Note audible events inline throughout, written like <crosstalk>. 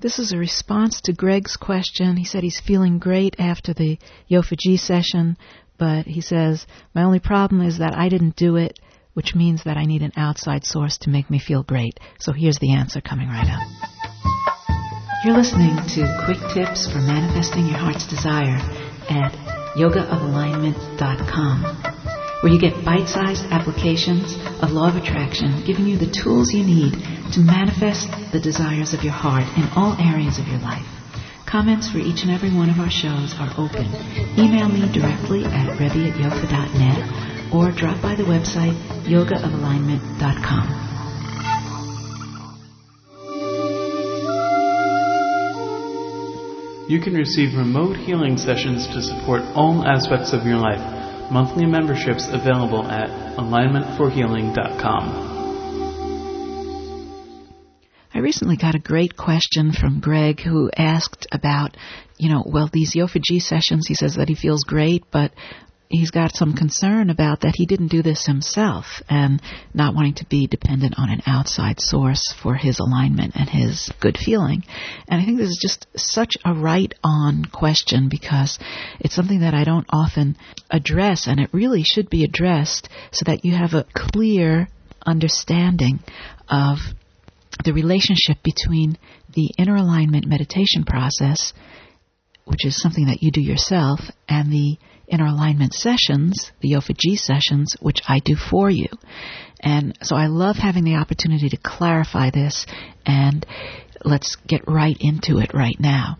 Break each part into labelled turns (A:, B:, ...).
A: This is a response to Greg's question. He said he's feeling great after the Yofa session, but he says, My only problem is that I didn't do it, which means that I need an outside source to make me feel great. So here's the answer coming right up. You're listening to Quick Tips for Manifesting Your Heart's Desire at yogaofalignment.com where you get bite sized applications of law of attraction, giving you the tools you need to manifest the desires of your heart in all areas of your life. Comments for each and every one of our shows are open. Email me directly at rebbe at yofa.net or drop by the website yogaofalignment.com.
B: You can receive remote healing sessions to support all aspects of your life Monthly memberships available at alignmentforhealing.com.
A: I recently got a great question from Greg who asked about, you know, well, these Yofa jhe sessions, he says that he feels great, but he's got some concern about that he didn't do this himself and not wanting to be dependent on an outside source for his alignment and his good feeling. And I think this is just such a right on question because it's something that I don't often address and it really should be addressed so that you have a clear understanding of the relationship between the inner alignment meditation process, which is something that you do yourself, and the inner alignment sessions, the Yofa jhe sessions, which I do for you. And so I love having the opportunity to clarify this and let's get right into it right now.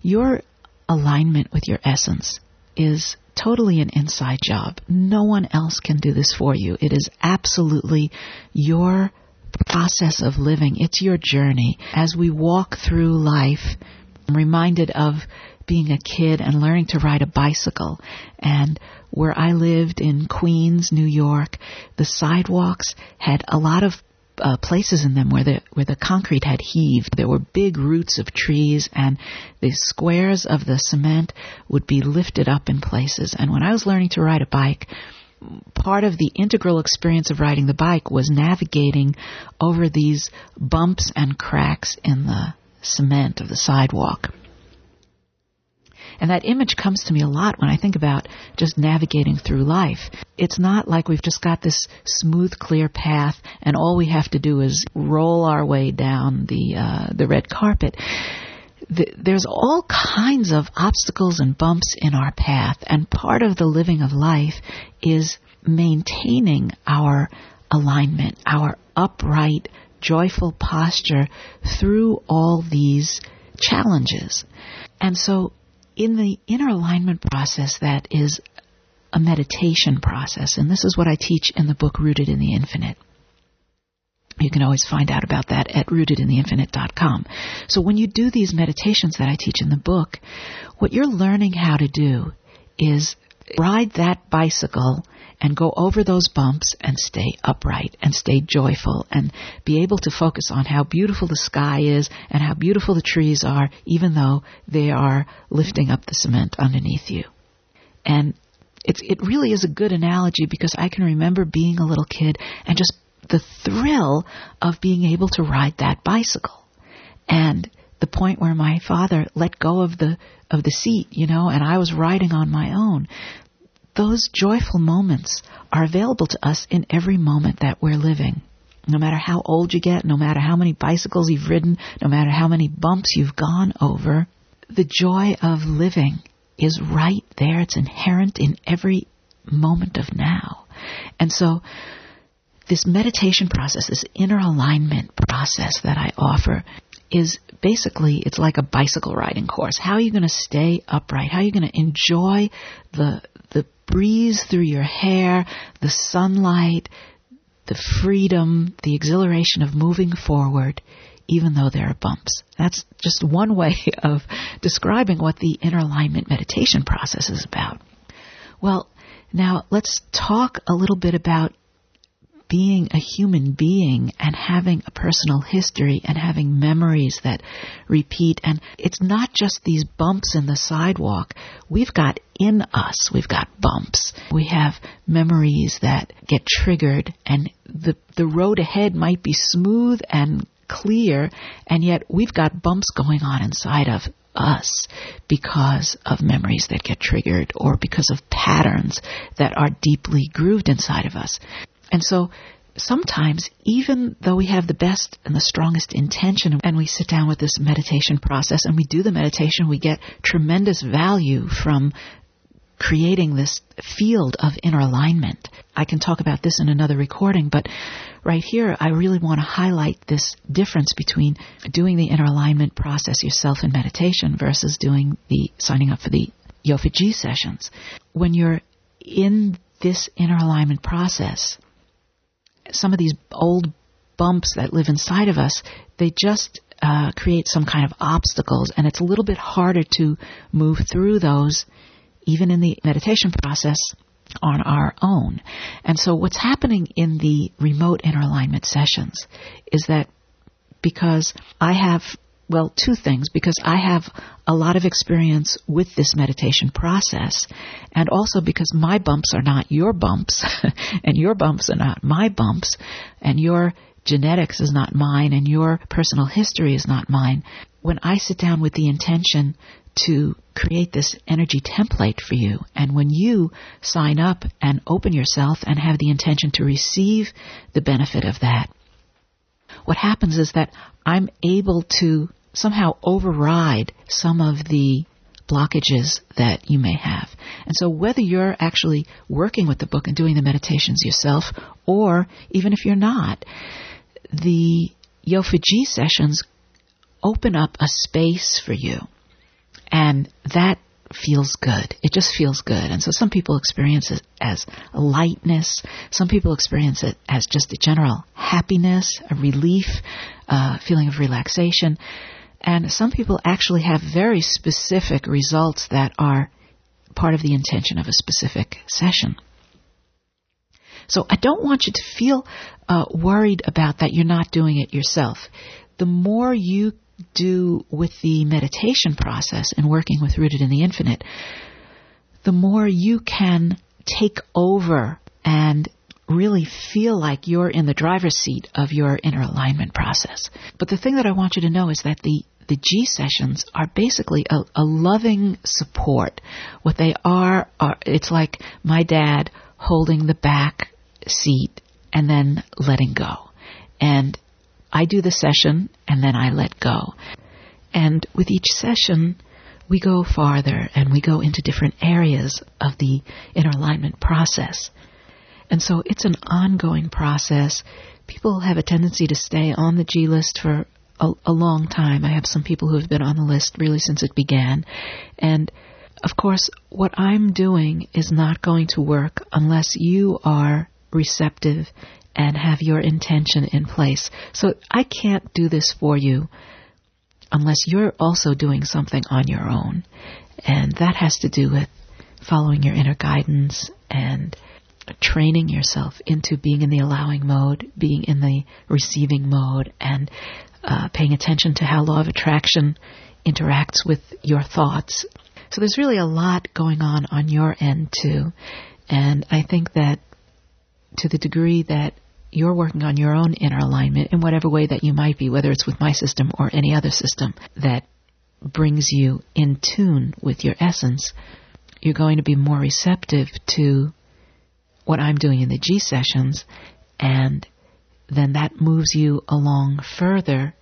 A: Your alignment with your essence is totally an inside job. No one else can do this for you. It is absolutely your process of living. It's your journey. As we walk through life, I'm reminded of being a kid and learning to ride a bicycle. And where I lived in Queens, New York, the sidewalks had a lot of uh, places in them where the where the concrete had heaved. There were big roots of trees, and the squares of the cement would be lifted up in places. And when I was learning to ride a bike, part of the integral experience of riding the bike was navigating over these bumps and cracks in the cement of the sidewalk. And that image comes to me a lot when I think about just navigating through life. It's not like we've just got this smooth, clear path and all we have to do is roll our way down the, uh, the red carpet. The, there's all kinds of obstacles and bumps in our path, and part of the living of life is maintaining our alignment, our upright, joyful posture through all these challenges. And so in the inner alignment process that is a meditation process, and this is what I teach in the book Rooted in the Infinite. You can always find out about that at rootedintheinfinite.com. So when you do these meditations that I teach in the book, what you're learning how to do is ride that bicycle and go over those bumps and stay upright and stay joyful and be able to focus on how beautiful the sky is and how beautiful the trees are, even though they are lifting up the cement underneath you. And it's, it really is a good analogy because I can remember being a little kid and just the thrill of being able to ride that bicycle. And the point where my father let go of the of the seat, you know, and I was riding on my own those joyful moments are available to us in every moment that we're living. No matter how old you get, no matter how many bicycles you've ridden, no matter how many bumps you've gone over, the joy of living is right there. It's inherent in every moment of now. And so, this meditation process, this inner alignment process that I offer, is basically it's like a bicycle riding course. How are you going to stay upright? How are you going to enjoy the the breeze through your hair, the sunlight, the freedom, the exhilaration of moving forward, even though there are bumps. That's just one way <laughs> of describing what the inner alignment meditation process is about. Well, now let's talk a little bit about being a human being and having a personal history and having memories that repeat. And it's not just these bumps in the sidewalk. We've got in us, we've got bumps. We have memories that get triggered and the, the road ahead might be smooth and clear, and yet we've got bumps going on inside of us because of memories that get triggered or because of patterns that are deeply grooved inside of us. And so sometimes, even though we have the best and the strongest intention, and we sit down with this meditation process and we do the meditation, we get tremendous value from creating this field of inner alignment. I can talk about this in another recording, but right here, I really want to highlight this difference between doing the inner alignment process yourself in meditation versus doing the signing up for the Yofa jhe sessions. When you're in this inner alignment process, some of these old bumps that live inside of us, they just uh, create some kind of obstacles, and it's a little bit harder to move through those, even in the meditation process, on our own. And so, what's happening in the remote inner alignment sessions is that because I have well, two things, because I have a lot of experience with this meditation process, and also because my bumps are not your bumps, <laughs> and your bumps are not my bumps, and your genetics is not mine, and your personal history is not mine. When I sit down with the intention to create this energy template for you, and when you sign up and open yourself and have the intention to receive the benefit of that, what happens is that I'm able to somehow override some of the blockages that you may have. And so whether you're actually working with the book and doing the meditations yourself, or even if you're not, the Yofa jhe sessions open up a space for you. And that feels good. It just feels good. And so some people experience it as a lightness. Some people experience it as just a general happiness, a relief, a feeling of relaxation. And some people actually have very specific results that are part of the intention of a specific session. So I don't want you to feel uh, worried about that you're not doing it yourself. The more you do with the meditation process and working with Rooted in the Infinite, the more you can take over and really feel like you're in the driver's seat of your inner alignment process. But the thing that I want you to know is that the the jhe sessions are basically a, a loving support. What they are, are, it's like my dad holding the back seat and then letting go. And I do the session and then I let go. And with each session, we go farther and we go into different areas of the inner alignment process. And so it's an ongoing process. People have a tendency to stay on the jhe list for a, a long time. I have some people who have been on the list really since it began. And of course, what I'm doing is not going to work unless you are receptive and have your intention in place. So I can't do this for you unless you're also doing something on your own. And that has to do with following your inner guidance and training yourself into being in the allowing mode, being in the receiving mode, and uh, paying attention to how law of attraction interacts with your thoughts. So there's really a lot going on on your end too. And I think that to the degree that you're working on your own inner alignment in whatever way that you might be, whether it's with my system or any other system that brings you in tune with your essence, you're going to be more receptive to what I'm doing in the jhe sessions and then that moves you along further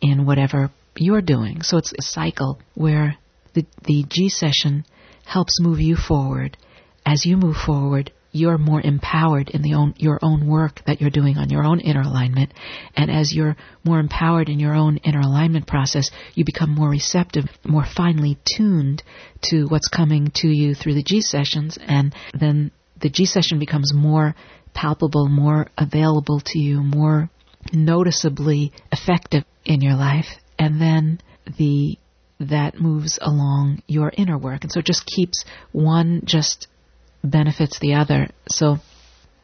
A: in whatever you're doing. So it's a cycle where the, the jhe session helps move you forward. As you move forward, you're more empowered in the own, your own work that you're doing on your own inner alignment. And as you're more empowered in your own inner alignment process, you become more receptive, more finely tuned to what's coming to you through the jhe sessions. And then the jhe session becomes more palpable, more available to you, more noticeably effective in your life. And then the that moves along your inner work. And so it just keeps one just benefits the other. So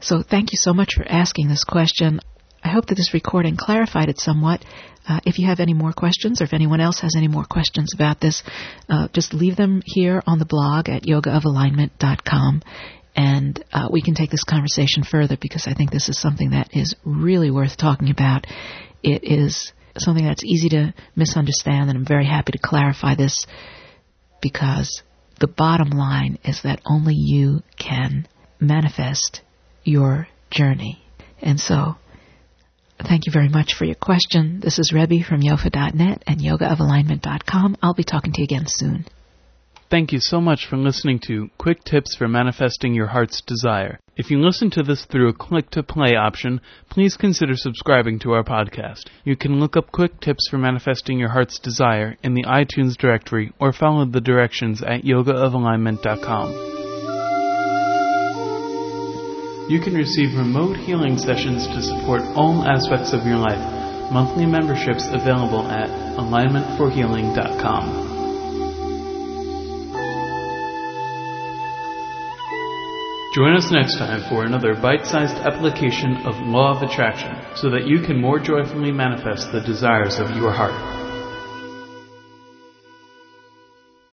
A: so thank you so much for asking this question. I hope that this recording clarified it somewhat. Uh, if you have any more questions, or if anyone else has any more questions about this, uh, just leave them here on the blog at yogaofalignment.com, and uh, we can take this conversation further because I think this is something that is really worth talking about. It is something that's easy to misunderstand, and I'm very happy to clarify this because the bottom line is that only you can manifest your journey. And so, thank you very much for your question. This is Rebbe from yofa.net and yogaofalignment.com. I'll be talking to you again soon.
B: Thank you so much for listening to Quick Tips for Manifesting Your Heart's Desire. If you listen to this through a click to play option, please consider subscribing to our podcast. You can look up Quick Tips for Manifesting Your Heart's Desire in the iTunes directory or follow the directions at yogaofalignment.com. You can receive remote healing sessions to support all aspects of your life. Monthly memberships available at alignmentforhealing.com. Join us next time for another bite sized application of Law of Attraction so that you can more joyfully manifest the desires of your heart.